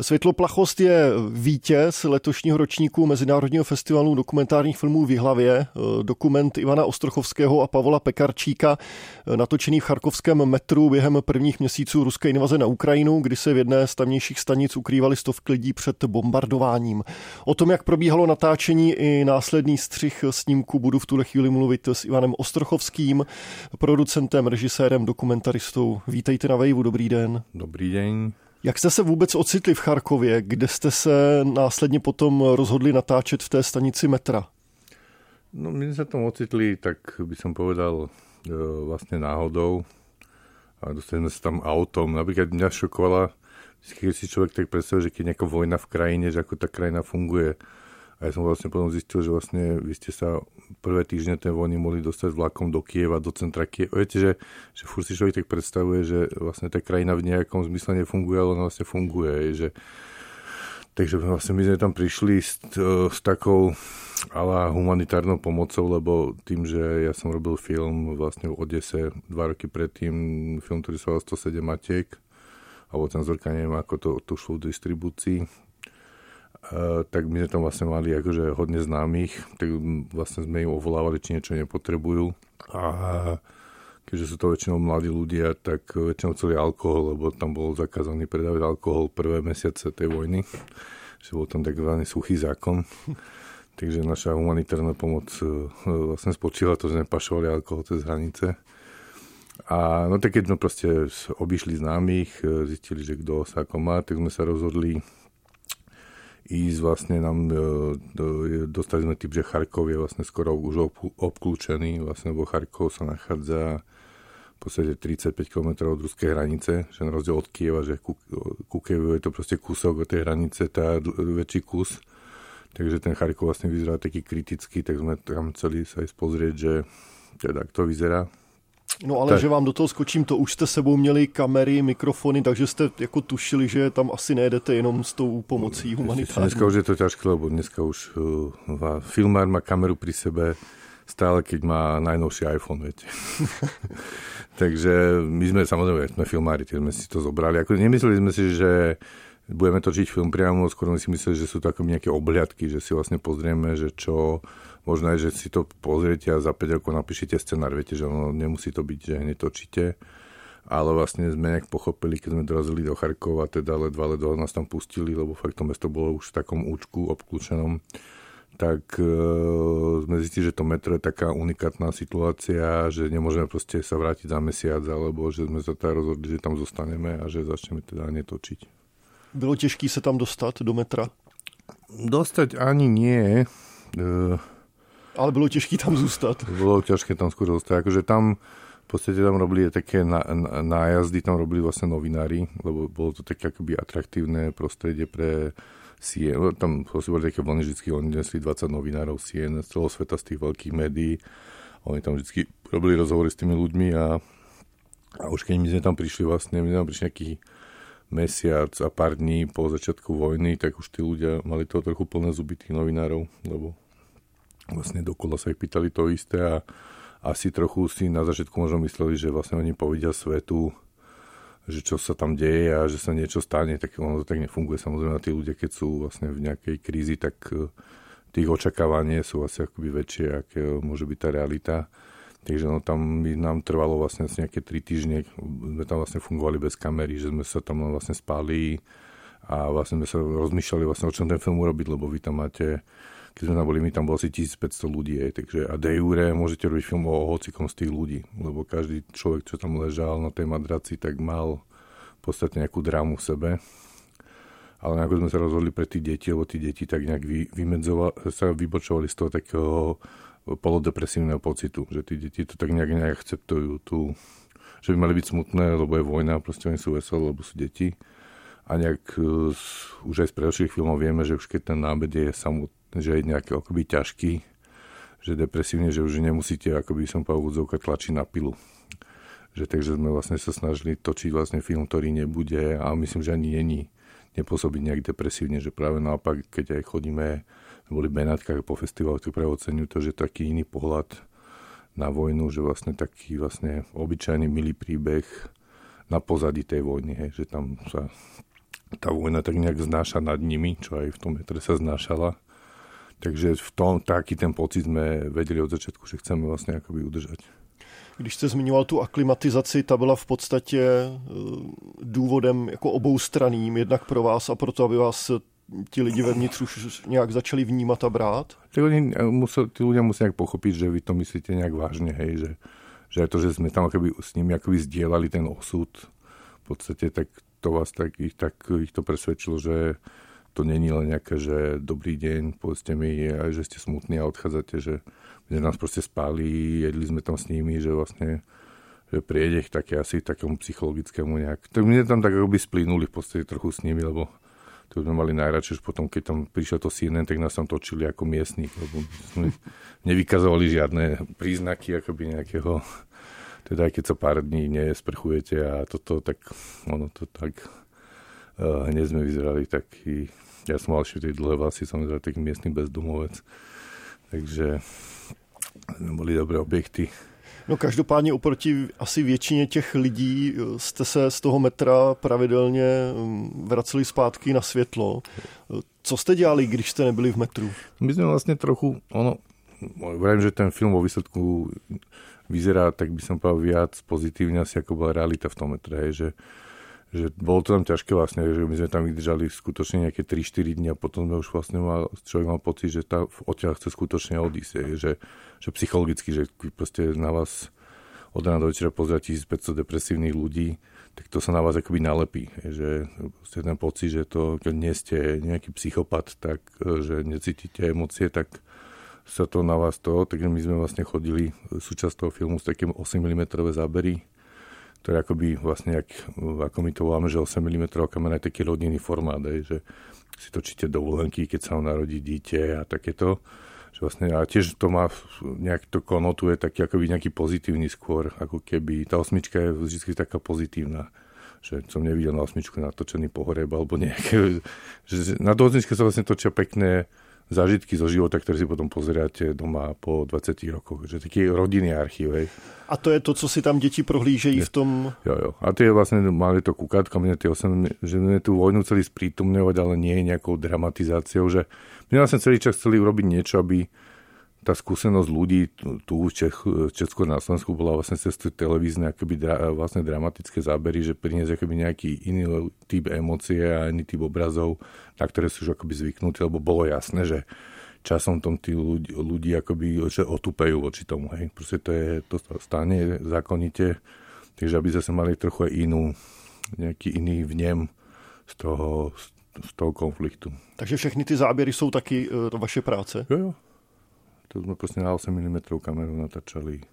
Světloplachost je vítěz letošního ročníku Mezinárodního festivalu dokumentárních filmů v Jihlavě. Dokument Ivana Ostrochovského a Pavola Pekarčíka, natočený v charkovském metru během prvních měsíců ruské invaze na Ukrajinu, kdy se v jedné z tamnějších stanic ukrývali stovky lidí před bombardováním. O tom, jak probíhalo natáčení i následný střih snímku, budu v tuhle chvíli mluvit s Ivanem Ostrochovským, producentem, režisérem, dokumentaristou. Vítejte na Vejvu, dobrý den. Dobrý den. Jak jste se vůbec ocitli v Charkově, kde jste se následně potom rozhodli natáčet v té stanici metra? No my sa tam ocitli, tak by som povedal, e, vlastne náhodou. A dostali sme sa tam autom. Napríklad mňa šokovala, keď si človek tak predstavuje, že keď je nejaká vojna v krajine, že ako tá krajina funguje. A ja som vlastne potom zistil, že vlastne vy ste sa prvé týždne tej vojny mohli dostať vlakom do Kieva, do centra Kieva. Viete, že, že furt si človek tak predstavuje, že vlastne tá krajina v nejakom zmysle nefunguje, ale ona vlastne funguje. Že, takže vlastne my sme tam prišli s, s takou ale humanitárnou pomocou, lebo tým, že ja som robil film vlastne v Odese dva roky predtým, film, ktorý sa volal 107 Matiek, alebo ten Zorka, neviem, ako to, to šlo v distribúcii, tak my sme tam vlastne mali akože hodne známych, tak vlastne sme im ovolávali, či niečo nepotrebujú. A keďže sú to väčšinou mladí ľudia, tak väčšinou celý alkohol, lebo tam bol zakázaný predávať alkohol prvé mesiace tej vojny. Že bol tam takzvaný suchý zákon. Takže naša humanitárna pomoc uh, vlastne spočívala to, že sme pašovali alkohol cez hranice. A no tak keď sme proste obišli známych, uh, zistili, že kto sa ako má, tak sme sa rozhodli ísť vlastne nám, e, dostali sme typ, že Charkov je vlastne skoro už obklúčený, vlastne vo Charkov sa nachádza v podstate 35 km od ruskej hranice, že na rozdiel od Kieva, že ku, ku je to proste kúsok od tej hranice, tá väčší kus. Takže ten Charkov vlastne vyzerá taký kritický, tak sme tam chceli sa aj pozrieť, že teda to vyzerá. No ale tak. že vám do toho skočím, to už jste sebou měli kamery, mikrofony, takže jste jako tušili, že tam asi nejedete jenom s tou pomocí humanitární. Dneska už je to ťažké, lebo dneska už uh, filmár má kameru pri sebe stále, keď má najnovší iPhone, viete. takže my sme samozrejme, sme filmári, tie sme si to zobrali. Ako, nemysleli sme si, že budeme točiť film priamo, skôr sme si mysleli, že sú to ako nejaké obhliadky, že si vlastne pozrieme, že čo Možno aj, že si to pozriete a za 5 rokov napíšete scenár, viete, že ono nemusí to byť, že hneď točíte. Ale vlastne sme nejak pochopili, keď sme dorazili do Charkova, teda ledva ledva nás tam pustili, lebo fakt to mesto bolo už v takom účku obklúčenom, tak e, sme zistili, že to metro je taká unikátna situácia, že nemôžeme proste sa vrátiť za mesiac, alebo že sme sa teda rozhodli, že tam zostaneme a že začneme teda netočiť. Bylo těžké sa tam dostať do metra? Dostať ani nie. E, ale bylo těžké tam zůstat. Bolo ťažké tam skôr zostať. Akože tam v podstate tam robili také nájazdy, tam robili vlastne novinári, lebo bolo to také akoby atraktívne prostredie pre CN. Tam boli také vlny, vždy oni nesli 20 novinárov CN z celého sveta, z tých veľkých médií. Oni tam vždy robili rozhovory s tými ľuďmi a, a už keď my sme tam prišli vlastne, my sme tam prišli nejaký mesiac a pár dní po začiatku vojny, tak už tí ľudia mali to trochu plné zuby tých novinárov, lebo vlastne dokola sa ich pýtali to isté a asi trochu si na začiatku možno mysleli, že vlastne oni povedia svetu, že čo sa tam deje a že sa niečo stane, tak ono to tak nefunguje. Samozrejme, tí ľudia, keď sú vlastne v nejakej krízi, tak e, tých očakávanie sú asi akoby väčšie, aké môže byť tá realita. Takže no, tam by nám trvalo vlastne nejaké tri týždne, sme tam vlastne fungovali bez kamery, že sme sa tam vlastne spali a vlastne sme sa rozmýšľali vlastne o čom ten film urobiť, lebo vy tam máte keď sme tam boli, my tam bolo asi 1500 ľudí, aj, takže a de jure môžete robiť film o hocikom z tých ľudí, lebo každý človek, čo tam ležal na tej madraci, tak mal v podstate nejakú drámu v sebe. Ale ako sme sa rozhodli pre tých deti, lebo tí deti tak nejak vy, sa vybočovali z toho takého polodepresívneho pocitu, že tí deti to tak nejak neakceptujú tu, že by mali byť smutné, lebo je vojna, proste oni sú veselé, lebo sú deti. A nejak uh, už aj z predošlých filmov vieme, že už keď ten nábed je samot, že je nejaký akoby ťažký, že depresívne, že už nemusíte, akoby som povedal, tlačiť na pilu. Že, takže sme vlastne sa snažili točiť vlastne film, ktorý nebude a myslím, že ani není nepôsobiť nejak depresívne, že práve naopak, keď aj chodíme, boli v Benátkach po festivaloch, tak práve to, že taký iný pohľad na vojnu, že vlastne taký vlastne obyčajný milý príbeh na pozadí tej vojny, hej, že tam sa tá vojna tak nejak znáša nad nimi, čo aj v tom metre sa znášala. Takže v tom taký ten pocit sme vedeli od začiatku, že chceme vlastne akoby udržať. Když jste zmiňoval tu aklimatizaci, ta byla v podstatě e, důvodem jako oboustraným, jednak pro vás a pro to, aby vás ti lidi vevnitř už nějak začali vnímat a brát? Tak oni musel, tí ľudia musia nejak pochopiť, že vy to myslíte nejak vážne, hej, že, že to, že sme tam akoby, s nimi akoby zdieľali ten osud, v podstate tak to vás tak, ich, tak ich to presvedčilo, že to není len nejaké, že dobrý deň, povedzte mi, aj že ste smutní a odchádzate, že, že nás proste spali, jedli sme tam s nimi, že vlastne že priedech také asi takému psychologickému nejak. Tak mne tam tak akoby splínuli v podstate trochu s nimi, lebo to sme mali najradšie, že potom, keď tam prišiel to CNN, tak nás tam točili ako miestnik, lebo sme nevykazovali žiadne príznaky akoby nejakého, teda keď sa pár dní nesprchujete a toto, tak ono to tak uh, hneď sme vyzerali taký, ja som mal tie dlhé vlasy, samozrejme taký miestny bezdomovec, takže boli dobré objekty. No každopádně oproti asi většině těch lidí eh, jste se z toho metra pravidelně mm, vraceli zpátky na světlo. Co jste dělali, když jste nebyli v metru? My jsme vlastně trochu, ono, vravím, že ten film vo výsledku vyzerá, tak by som povedal, viac pozitívne asi ako bola realita v tom metre, hej, že, že bolo to tam ťažké vlastne, že my sme tam vydržali skutočne nejaké 3-4 dní a potom sme už vlastne mal, človek mal pocit, že tá odtiaľ chce skutočne odísť, že že psychologicky, že proste na vás od rána do večera pozera 1500 depresívnych ľudí, tak to sa na vás akoby nalepí. Že ste ten pocit, že to, keď nie ste nejaký psychopat, tak že necítite emócie, tak sa to na vás to, tak my sme vlastne chodili súčasť toho filmu s takým 8 mm zábery, ktoré akoby vlastne, jak, ako my to voláme, že 8 mm kamera je taký rodinný formát, že si točíte dovolenky, keď sa vám narodí dieťa a takéto. Že vlastne, a tiež to má nejak to konotuje taký akoby nejaký pozitívny skôr, ako keby tá osmička je vždy taká pozitívna že som nevidel na osmičku natočený pohoreb alebo nejaké, že na osmičke sa vlastne točia pekné zážitky zo života, ktoré si potom pozeráte doma po 20 rokoch. Že taký rodinný archív. Hej. A to je to, co si tam deti prohlížejí v tom... Jo, jo. A tie vlastne mali to kukátko, mne tie osem, že my tú vojnu chceli sprítomňovať, ale nie nejakou dramatizáciou, že my vlastne celý čas chceli urobiť niečo, aby tá skúsenosť ľudí tu v Čech, Česku na Slovensku bola vlastne cez televízne akoby dra, vlastne dramatické zábery, že priniesť akoby nejaký iný typ emócie a iný typ obrazov, na ktoré sú už akoby zvyknutí, lebo bolo jasné, že časom tom tí ľudí, ľudí akoby, že otupejú voči tomu. Hej. Proste to, je, to stane zákonite, takže aby zase mali trochu aj inú, nejaký iný vnem z toho, z toho konfliktu. Takže všechny ty záběry jsou taky uh, vaše práce? Jo, jo. To sme proste na 8 mm kameru natáčali.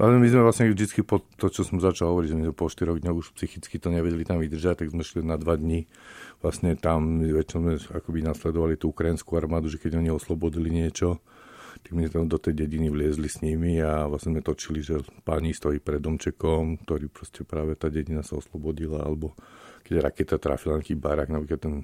Ale my sme vlastne vždy po to, čo som začal hovoriť, že my po 4 dňoch už psychicky to nevedeli tam vydržať, tak sme šli na 2 dní. Vlastne tam väčšinou sme akoby nasledovali tú ukrajinskú armádu, že keď oni oslobodili niečo, tak my tam do tej dediny vliezli s nimi a vlastne sme točili, že pani stojí pred domčekom, ktorý proste práve tá dedina sa oslobodila, alebo keď raketa trafila nejaký barák, napríklad ten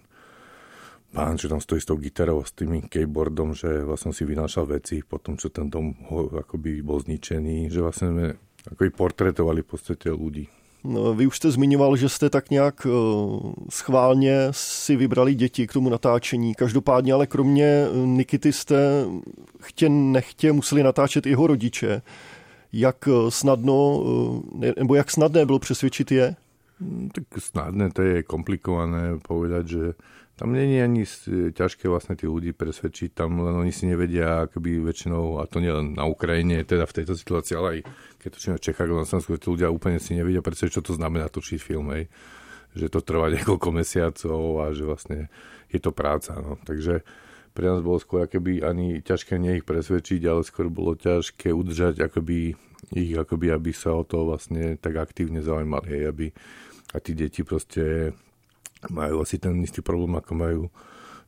pán, čo tam stojí s tou gitarou, s tým keyboardom, že vlastne si vynášal veci po tom, čo ten dom ho, akoby bol zničený, že vlastne sme akoby portretovali v podstate ľudí. No, vy už jste zmiňoval, že jste tak nějak uh, schválně si vybrali děti k tomu natáčení. Každopádně ale kromě eh, Nikity jste chtě nechtě museli natáčet jeho rodiče. Jak eh, snadno, nebo jak snadné bylo přesvědčit je? Hm, tak snadné, to je komplikované povedať, že tam není ani ťažké vlastne tí ľudí presvedčiť, tam len oni si nevedia, akoby väčšinou, a to nielen na Ukrajine, teda v tejto situácii, ale aj keď točíme v Čechách, na Slovensku, tí ľudia úplne si nevedia predstaviť, čo to znamená točiť film, hej. že to trvá niekoľko mesiacov a že vlastne je to práca. No. Takže pre nás bolo skôr akoby ani ťažké nie ich presvedčiť, ale skôr bolo ťažké udržať akoby ich, akoby, aby sa o to vlastne tak aktívne zaujímali, hej, aby a tí deti proste majú asi ten istý problém, ako majú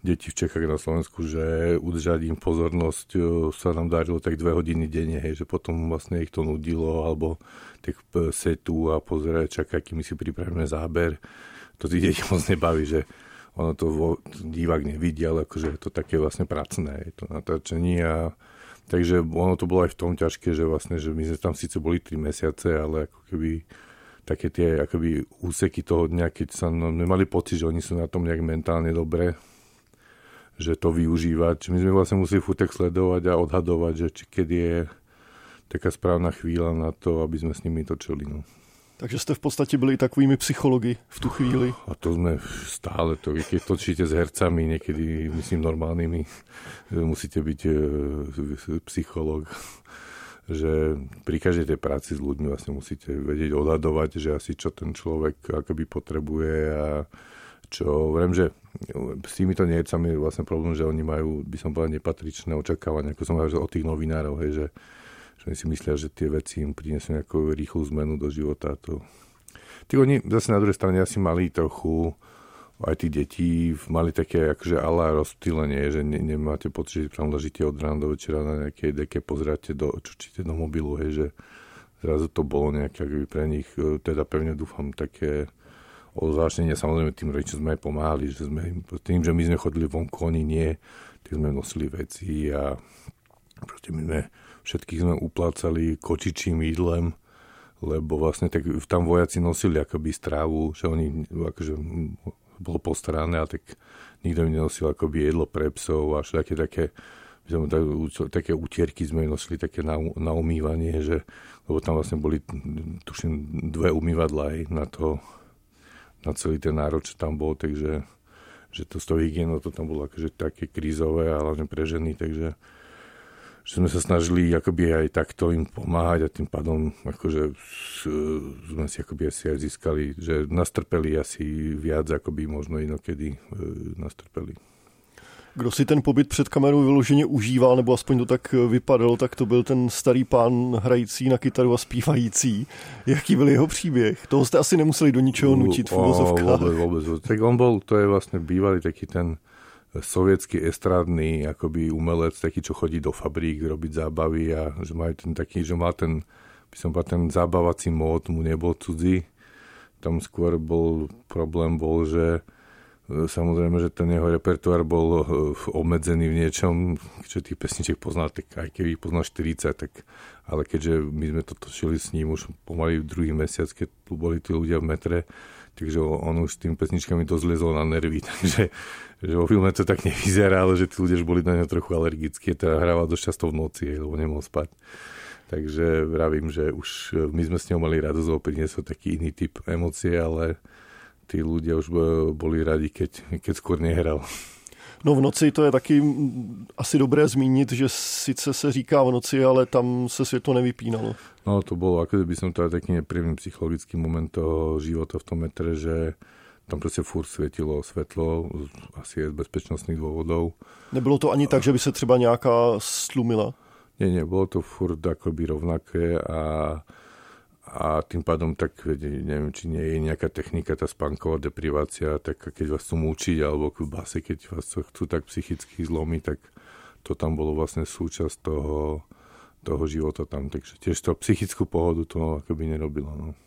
deti v Čechách na Slovensku, že udržať im pozornosť e, sa nám darilo tak dve hodiny denne, hej, že potom vlastne ich to nudilo, alebo tak setu a pozerať, čaká, aký my si pripravíme záber. To tí deti moc nebaví, že ono to vo, divák nevidí, ale akože je to také vlastne pracné, je to natáčenie a takže ono to bolo aj v tom ťažké, že vlastne, že my sme tam síce boli 3 mesiace, ale ako keby také tie akoby úseky toho dňa, keď sa no, nemali pocit, že oni sú na tom nejak mentálne dobre, že to využívať. My sme vlastne museli furt tak sledovať a odhadovať, že či, keď je taká správna chvíľa na to, aby sme s nimi točili. No. Takže ste v podstate byli takovými psychologi v tu chvíli. A to sme stále, to, keď točíte s hercami, niekedy, myslím, normálnymi, musíte byť e, psycholog že pri každej tej práci s ľuďmi vlastne musíte vedieť odhadovať, že asi čo ten človek akoby potrebuje a čo, vrem, že s týmito niecami je vlastne problém, že oni majú, by som povedal, nepatričné očakávania, ako som hovoril od tých novinárov, hej, že, že oni si myslia, že tie veci im prinesú nejakú rýchlu zmenu do života. To... Tí oni zase na druhej strane asi mali trochu aj tí deti mali také akože ala rozptýlenie, že ne, nemáte pocit, že tam ležíte od rána do večera na nejakej deke, pozráte do, čučíte do mobilu, hej, že zrazu to bolo nejaké akoby pre nich, e, teda pevne dúfam, také ozvážnenie. Samozrejme tým rodičom sme aj pomáhali, že sme im, tým, že my sme chodili vonku, oni nie, tak sme nosili veci a proste my sme, všetkých sme uplácali kočičím jídlem, lebo vlastne tak tam vojaci nosili akoby strávu, že oni akože bolo postarané a tak nikto mi nenosil akoby jedlo pre psov a také, také, také utierky sme nosili také na, na umývanie, že, lebo tam vlastne boli, tuším, dve umývadla aj na to, na celý ten národ, čo tam bol, takže že to s tou hygienou to tam bolo akože také krízové a hlavne pre ženy, takže že sme sa snažili akoby aj takto im pomáhať a tým pádom akože sme si akoby asi aj získali, že nastrpeli asi viac, ako by možno inokedy e, nastrpeli. Kdo si ten pobyt před kamerou vyloženě užíval, nebo aspoň to tak vypadalo, tak to byl ten starý pán hrající na kytaru a zpívající. Jaký byl jeho příběh? Toho jste asi nemuseli do ničeho nutit v uvozovkách. Vôbec, vôbec. Tak on bol, to je vlastne bývalý taký ten sovietský estrádny akoby umelec, taký, čo chodí do fabrík robiť zábavy a že má ten taký, že má ten, by som povedal, ten zábavací mód mu nebol cudzí. Tam skôr bol problém bol, že e, samozrejme, že ten jeho repertoár bol e, obmedzený v niečom, čo tých pesničiek poznal, tak aj keby ich poznal 40, tak, ale keďže my sme to točili s ním už pomaly v druhý mesiac, keď tu boli tí ľudia v metre, takže on už tým pesničkami to zliezol na nervy, takže že vo filme to tak nevyzerá, ale že tí ľudia boli na ňo trochu alergickí, teda hrával dosť často v noci, lebo nemohol spať. Takže vravím, že už e, my sme s ňou mali radosť, lebo priniesol taký iný typ emócie, ale tí ľudia už boli radi, keď, keď skôr nehral. No v noci to je taky asi dobré zmínit, že sice se říká v noci, ale tam se světlo nevypínalo. No to bolo, ako by som to aj taký nepríjemný psychologický moment toho života v tom metre, že tam proste furt svietilo svetlo, asi je z bezpečnostných dôvodov. Nebylo to ani tak, že by sa třeba nejaká stlumila? Nie, nie, bolo to furt akoby rovnaké a, a tým pádom tak, neviem, či nie je nejaká technika, tá spánková deprivácia, tak keď vás chcú mučiť, alebo v base, keď vás chcú tak psychicky zlomiť, tak to tam bolo vlastne súčasť toho, toho života tam. Takže tiež to psychickú pohodu to akoby nerobilo. No.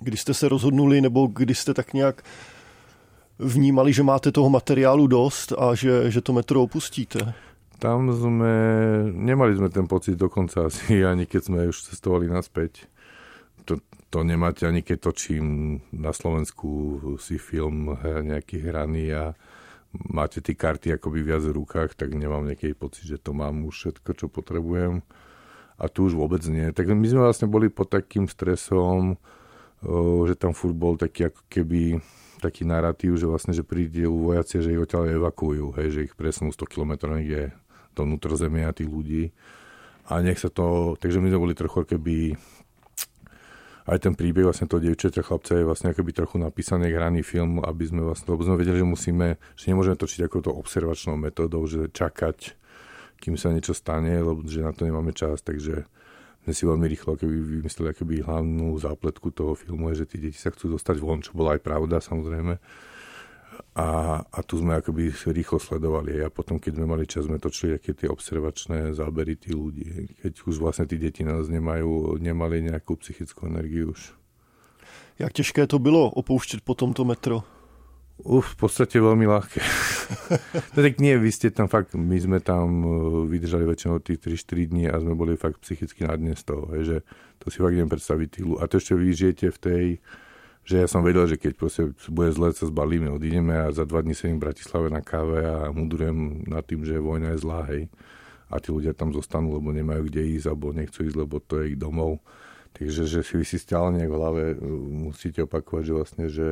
Kdy jste se rozhodnuli, nebo kdy jste tak nějak vnímali, že máte toho materiálu dost a že, že to metro opustíte? Tam sme, nemali sme ten pocit dokonca asi ani keď sme už cestovali naspäť. To, nemáte ani keď točím na Slovensku si film nejaký hraný a máte tie karty akoby viac v rukách, tak nemám nejaký pocit, že to mám už všetko, čo potrebujem. A tu už vôbec nie. Tak my sme vlastne boli pod takým stresom, že tam furt bol taký ako keby taký narratív, že vlastne, že prídu vojaci, že ich odtiaľ evakuujú, hej, že ich presunú 100 km niekde do vnútrozemia tých ľudí. A nech sa to, takže my sme boli trochu keby aj ten príbeh vlastne toho dievčaťa chlapca je vlastne akoby trochu napísaný hraný film, aby sme vlastne, lebo sme vedeli, že musíme, že nemôžeme točiť ako to observačnou metódou, že čakať, kým sa niečo stane, lebo že na to nemáme čas, takže sme si veľmi rýchlo keby vymysleli akoby hlavnú zápletku toho filmu, je, že tí deti sa chcú dostať von, čo bola aj pravda samozrejme. A, a tu sme akoby rýchlo sledovali. A potom, keď sme mali čas, sme točili aké tie observačné zábery tí ľudí. Keď už vlastne tí deti nás nemajú, nemali nejakú psychickú energiu už. Jak těžké to bylo opouštět potom to metro? Uf, v podstate veľmi ľahké. no tak nie, vy ste tam fakt, my sme tam e, vydržali väčšinou tých 3-4 dní a sme boli fakt psychicky na dne z toho, hej, že to si fakt neviem predstaviť. A to ešte vy žijete v tej, že ja som vedel, že keď proste bude zle, sa zbalíme, odídeme a za dva dní sedím v Bratislave na káve a mudujem nad tým, že vojna je zlá, hej. A tí ľudia tam zostanú, lebo nemajú kde ísť, alebo nechcú ísť, lebo to je ich domov. Takže že si vy si stále nejak v hlave e, musíte opakovať, že vlastne, že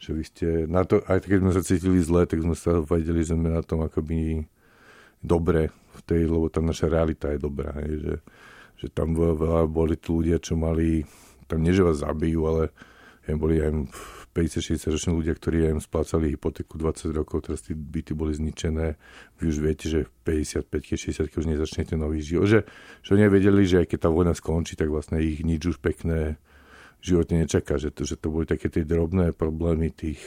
že vy ste, na to, aj keď sme sa cítili zle, tak sme sa vedeli, že sme na tom akoby dobre v tej, lebo tá naša realita je dobrá, hej, že, že tam veľa boli tí ľudia, čo mali, tam nie, že vás zabijú, ale ja, boli aj 50-60 roční ľudia, ktorí im splácali hypotéku 20 rokov, teraz tí byty boli zničené. Vy už viete, že v 55 60 už nezačnete nový život. Že, že oni vedeli, že aj keď tá vojna skončí, tak vlastne ich nič už pekné živote nečaká, že to, že to boli také tie drobné problémy tých,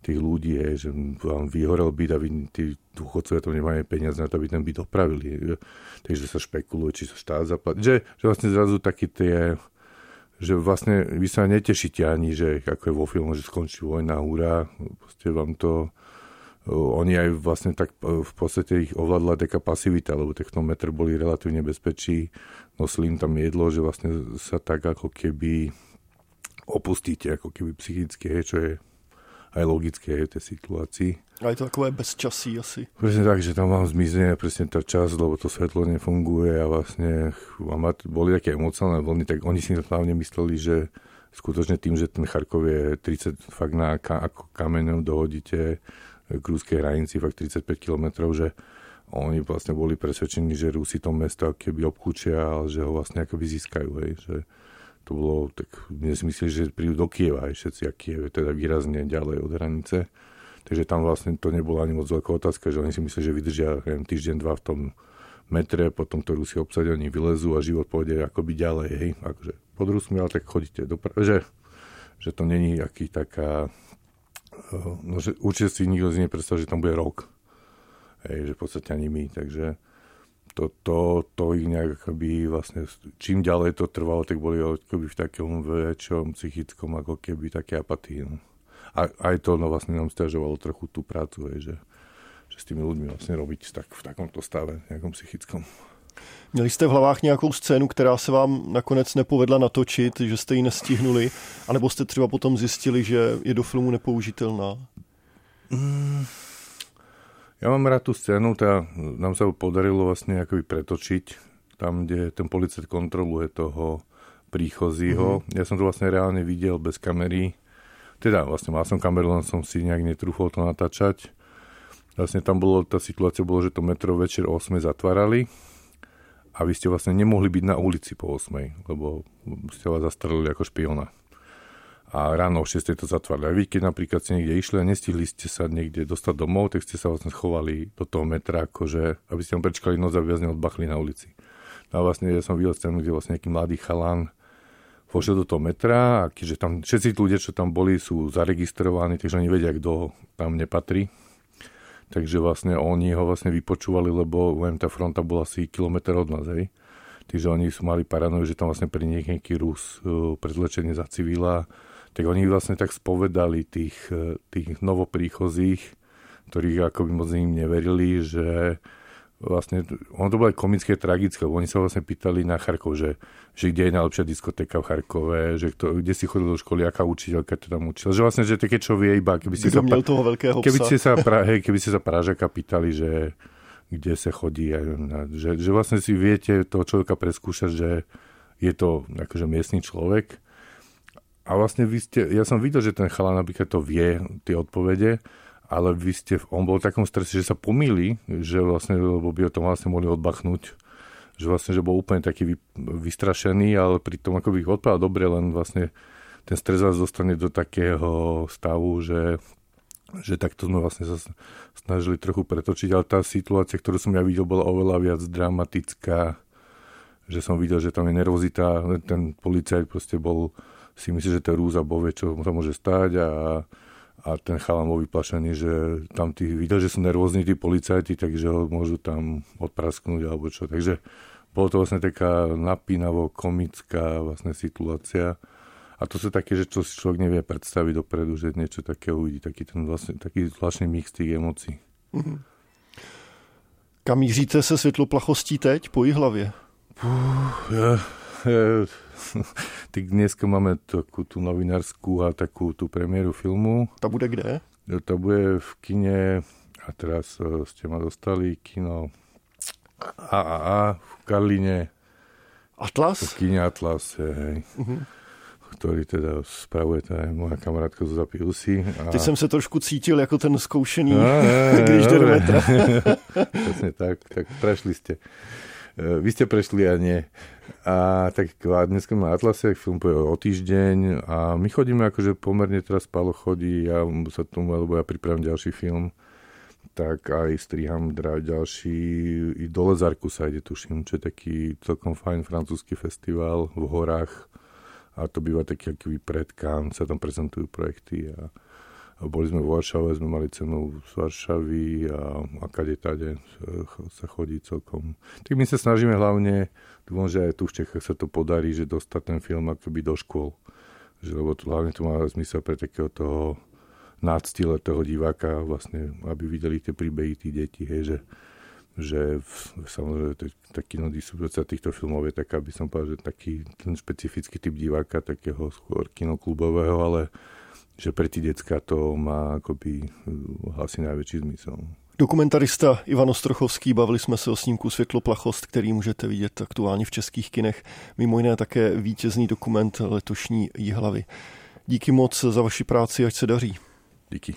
tých ľudí, hej, že vám vyhorel byt a vy, tí dôchodcovia to nemajú peniaze na to, aby ten byt opravili. Hej. Takže sa špekuluje, či sa štát zaplatí. Že, že vlastne zrazu také tie že vlastne vy sa netešíte ani, že ako je vo filmu, že skončí vojna, hurá, proste vám to oni aj vlastne tak v podstate ich ovládla taká pasivita, lebo technometr boli relatívne bezpečí, nosili im tam jedlo, že vlastne sa tak ako keby opustíte, ako keby psychicky, čo je aj logické v tej situácii. A je to takové bezčasí asi. Presne tak, že tam vám zmizne presne tá čas, lebo to svetlo nefunguje a vlastne boli také emocionálne vlny, tak oni si hlavne mysleli, že skutočne tým, že ten Charkov je 30 fakt na ako kameňom dohodíte k ruskej hranici fakt 35 kilometrov, že oni vlastne boli presvedčení, že Rusi to mesto keby obklúčia, ale že ho vlastne akoby získajú, hej, že to bolo, tak mne si myslí, že prídu do Kieva aj všetci, a Kiev teda výrazne ďalej od hranice. Takže tam vlastne to nebola ani moc veľká otázka, že oni si mysleli, že vydržia neviem, týždeň, dva v tom metre, potom to Rusi obsadia, oni vylezú a život pôjde akoby ďalej, hej, akože pod Rusmi, ale tak chodíte do že, že to není aký taká, eh, no že určite si nikto z nej predstav, že tam bude rok, hej, že v podstate ani my, takže to, to, to ich nejak akoby vlastne, čím ďalej to trvalo, tak boli akoby v takom väčšom psychickom ako keby také apatii. No. A aj to no, vlastne nám stiažovalo trochu tú prácu, hej, že, že s tými ľuďmi vlastne robiť tak, v takomto stave, nejakom psychickom. Měli jste v hlavách nějakou scénu, která se vám nakonec nepovedla natočit, že jste ji nestihnuli, anebo jste třeba potom zjistili, že je do filmu nepoužitelná? Mm, ja mám rád tú scénu, teda nám sa podarilo vlastne akoby pretočiť tam, kde ten policajt kontroluje toho príchozího. Mm-hmm. Ja som to vlastne reálne videl bez kamery. Teda vlastne mal som kameru, len som si nejak netrúfol to natáčať. Vlastne tam bolo, tá situácia bolo, že to metro večer o 8 zatvárali a vy ste vlastne nemohli byť na ulici po 8, lebo ste vás zastrelili ako špiona a ráno o 6 to zatvárali. A vy, keď napríklad ste niekde išli a nestihli ste sa niekde dostať domov, tak ste sa vlastne schovali do toho metra, akože, aby ste tam prečkali noc, aby vás neodbachli na ulici. No a vlastne ja som videl scénu, kde vlastne nejaký mladý chalán vošiel do toho metra a keďže tam všetci ľudia, čo tam boli, sú zaregistrovaní, takže oni vedia, kto tam nepatrí. Takže vlastne oni ho vlastne vypočúvali, lebo viem, tá fronta bola asi kilometr od nás, hej. Takže oni sú mali paranoju, že tam vlastne pri nejaký Rus uh, prezlečenie za civila tak oni vlastne tak spovedali tých, e, tých novopríchozích, ktorých akoby moc im neverili, že vlastne, ono to bolo aj komické, tragické, lebo oni sa vlastne pýtali na Charkov, že, že kde je najlepšia diskotéka v Charkove, že kto, kde si chodil do školy, aká učiteľka to tam učila. Že vlastne, že také čo vie iba, keby ste sa, toho veľkého keby ste sa, pra, hej, keby ste sa Pražaka pýtali, že kde sa chodí, že, že vlastne si viete toho človeka preskúšať, že je to akože miestný človek a vlastne vy ste, ja som videl, že ten chalán napríklad to vie, tie odpovede, ale vy ste, on bol v takom strese, že sa pomýli, že vlastne, lebo by o tom vlastne mohli odbachnúť, že vlastne, že bol úplne taký vy, vystrašený, ale pri tom ako by ich odpovedal dobre, len vlastne ten stres vás dostane do takého stavu, že, že takto sme vlastne sa snažili trochu pretočiť, ale tá situácia, ktorú som ja videl, bola oveľa viac dramatická, že som videl, že tam je nervozita, ten policajt proste bol si myslí, že to je rúza, bo vie, čo sa môže stať a, a ten chalan bol vyplašený, že tam tí, videl, že sú nervózni tí policajti, takže ho môžu tam odprasknúť alebo čo. Takže bolo to vlastne taká napínavo komická vlastne situácia. A to sú také, že čo si človek nevie predstaviť dopredu, že niečo také uvidí, taký ten vlastne, taký zvláštny mix tých emócií. Mm-hmm. Kam míříte se světloplachostí teď po hlavě? Ja, ja, tak dneska máme takú tú novinárskú a takú tú premiéru filmu. Ta bude kde? To bude v kine, a teraz uh, ste ma dostali, kino AAA v Karline. Atlas? V kine Atlas, hej. Uh-huh ktorý teda spravuje tá moja kamarátka zo Zapiusy. A... Teď jsem se trošku cítil jako ten zkoušený, no, ne, když jde do metra. Presne tak, tak prešli ste. E, vy ste prešli a nie. A tak a dneska má Atlasiak, film povie o týždeň a my chodíme akože pomerne teraz Palo chodí, ja sa tomu, lebo ja pripravím ďalší film, tak aj striham ďalší, i do Lezarku sa ide, tuším, čo je taký celkom fajn francúzsky festival v horách a to býva taký aký pred Cannes, sa tam prezentujú projekty a, a boli sme v Varšave, sme mali cenu z Varšavy a, a kade tade sa chodí celkom. Tak my sa snažíme hlavne Dúfam, že aj tu v Čechách sa to podarí, že dostať ten film akoby do škôl. Že, lebo to, hlavne to má zmysel pre takého toho náctiletého diváka, vlastne, aby videli tie príbehy tých detí, hej, že, že v, samozrejme tá kinodistribúcia týchto filmov je taká, aby som povedal, že taký ten špecifický typ diváka, takého skôr kinoklubového, ale že pre tí decka to má akoby asi najväčší zmysel. Dokumentarista Ivan Ostrochovský, bavili jsme se o snímku Světloplachost, který můžete vidět aktuálně v českých kinech, mimo jiné také vítězný dokument letošní Jihlavy. Díky moc za vaši práci, ať se daří. Díky.